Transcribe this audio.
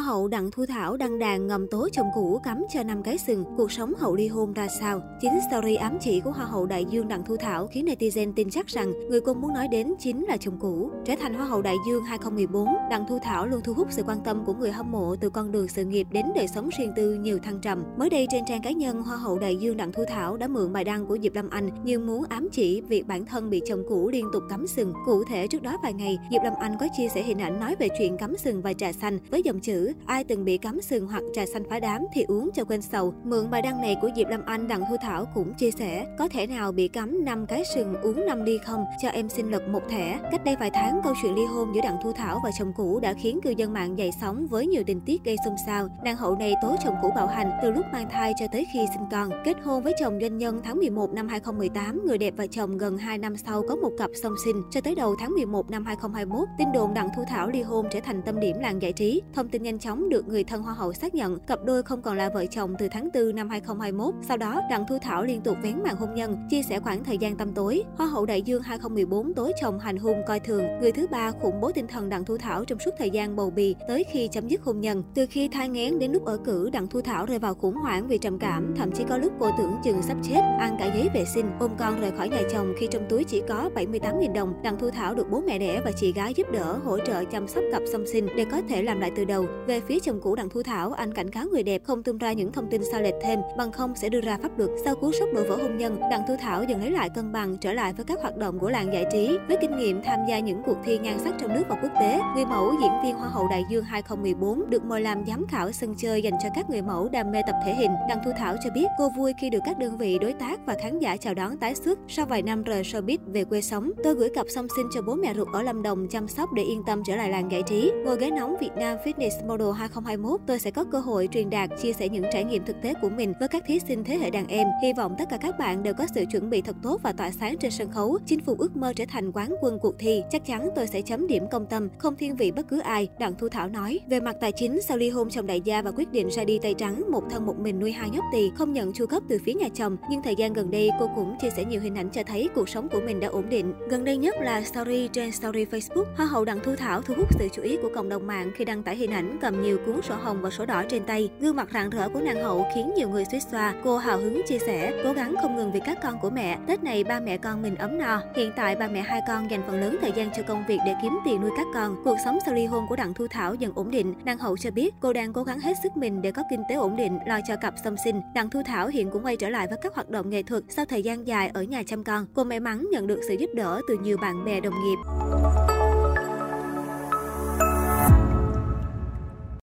Hoa hậu Đặng Thu Thảo đăng đàn ngầm tố chồng cũ cắm cho năm cái sừng, cuộc sống hậu ly hôn ra sao? Chính story ám chỉ của Hoa hậu đại dương Đặng Thu Thảo khiến netizen tin chắc rằng người cô muốn nói đến chính là chồng cũ. Trở thành Hoa hậu đại dương 2014, Đặng Thu Thảo luôn thu hút sự quan tâm của người hâm mộ từ con đường sự nghiệp đến đời sống riêng tư nhiều thăng trầm. Mới đây trên trang cá nhân, Hoa hậu đại dương Đặng Thu Thảo đã mượn bài đăng của Diệp Lâm Anh như muốn ám chỉ việc bản thân bị chồng cũ liên tục cắm sừng. Cụ thể trước đó vài ngày, Diệp Lâm Anh có chia sẻ hình ảnh nói về chuyện cắm sừng và trà xanh với dòng chữ ai từng bị cắm sừng hoặc trà xanh phá đám thì uống cho quên sầu. Mượn bài đăng này của Diệp Lâm Anh, Đặng Thu Thảo cũng chia sẻ, có thể nào bị cắm 5 cái sừng uống 5 ly không? Cho em xin lật một thẻ. Cách đây vài tháng, câu chuyện ly hôn giữa Đặng Thu Thảo và chồng cũ đã khiến cư dân mạng dậy sóng với nhiều tình tiết gây xôn xao. Nàng hậu này tố chồng cũ bạo hành từ lúc mang thai cho tới khi sinh con. Kết hôn với chồng doanh nhân tháng 11 năm 2018, người đẹp và chồng gần 2 năm sau có một cặp song sinh. Cho tới đầu tháng 11 năm 2021, tin đồn Đặng Thu Thảo ly hôn trở thành tâm điểm làng giải trí. Thông tin nhanh chóng được người thân Hoa hậu xác nhận cặp đôi không còn là vợ chồng từ tháng 4 năm 2021. Sau đó, Đặng Thu Thảo liên tục vén màn hôn nhân, chia sẻ khoảng thời gian tâm tối. Hoa hậu đại dương 2014 tối chồng hành hung coi thường. Người thứ ba khủng bố tinh thần Đặng Thu Thảo trong suốt thời gian bầu bì tới khi chấm dứt hôn nhân. Từ khi thai nghén đến lúc ở cử, Đặng Thu Thảo rơi vào khủng hoảng vì trầm cảm, thậm chí có lúc cô tưởng chừng sắp chết, ăn cả giấy vệ sinh, ôm con rời khỏi nhà chồng khi trong túi chỉ có 78.000 đồng. Đặng Thu Thảo được bố mẹ đẻ và chị gái giúp đỡ hỗ trợ chăm sóc cặp song sinh để có thể làm lại từ đầu. Về phía chồng cũ Đặng Thu Thảo, anh cảnh cáo người đẹp không tung ra những thông tin sai lệch thêm, bằng không sẽ đưa ra pháp luật. Sau cú sốc đổ vỡ hôn nhân, Đặng Thu Thảo dần lấy lại cân bằng, trở lại với các hoạt động của làng giải trí. Với kinh nghiệm tham gia những cuộc thi nhan sắc trong nước và quốc tế, người mẫu diễn viên Hoa hậu Đại Dương 2014 được mời làm giám khảo sân chơi dành cho các người mẫu đam mê tập thể hình. Đặng Thu Thảo cho biết cô vui khi được các đơn vị đối tác và khán giả chào đón tái xuất sau vài năm rời showbiz về quê sống. Tôi gửi cặp song sinh cho bố mẹ ruột ở Lâm Đồng chăm sóc để yên tâm trở lại làng giải trí. Ngồi ghế nóng Việt Nam Fitness Model 2021, tôi sẽ có cơ hội truyền đạt, chia sẻ những trải nghiệm thực tế của mình với các thí sinh thế hệ đàn em. Hy vọng tất cả các bạn đều có sự chuẩn bị thật tốt và tỏa sáng trên sân khấu, chinh phục ước mơ trở thành quán quân cuộc thi. Chắc chắn tôi sẽ chấm điểm công tâm, không thiên vị bất cứ ai, Đặng Thu Thảo nói. Về mặt tài chính, sau ly hôn chồng đại gia và quyết định ra đi tay trắng, một thân một mình nuôi hai nhóc tỳ, không nhận chu cấp từ phía nhà chồng. Nhưng thời gian gần đây, cô cũng chia sẻ nhiều hình ảnh cho thấy cuộc sống của mình đã ổn định. Gần đây nhất là story trên story Facebook, Hoa hậu Đặng Thu Thảo thu hút sự chú ý của cộng đồng mạng khi đăng tải hình ảnh cầm nhiều cuốn sổ hồng và sổ đỏ trên tay. Gương mặt rạng rỡ của nàng hậu khiến nhiều người suýt xoa. Cô hào hứng chia sẻ, cố gắng không ngừng vì các con của mẹ. Tết này ba mẹ con mình ấm no. Hiện tại ba mẹ hai con dành phần lớn thời gian cho công việc để kiếm tiền nuôi các con. Cuộc sống sau ly hôn của Đặng Thu Thảo dần ổn định. Nàng hậu cho biết cô đang cố gắng hết sức mình để có kinh tế ổn định, lo cho cặp song sinh. Đặng Thu Thảo hiện cũng quay trở lại với các hoạt động nghệ thuật sau thời gian dài ở nhà chăm con. Cô may mắn nhận được sự giúp đỡ từ nhiều bạn bè đồng nghiệp.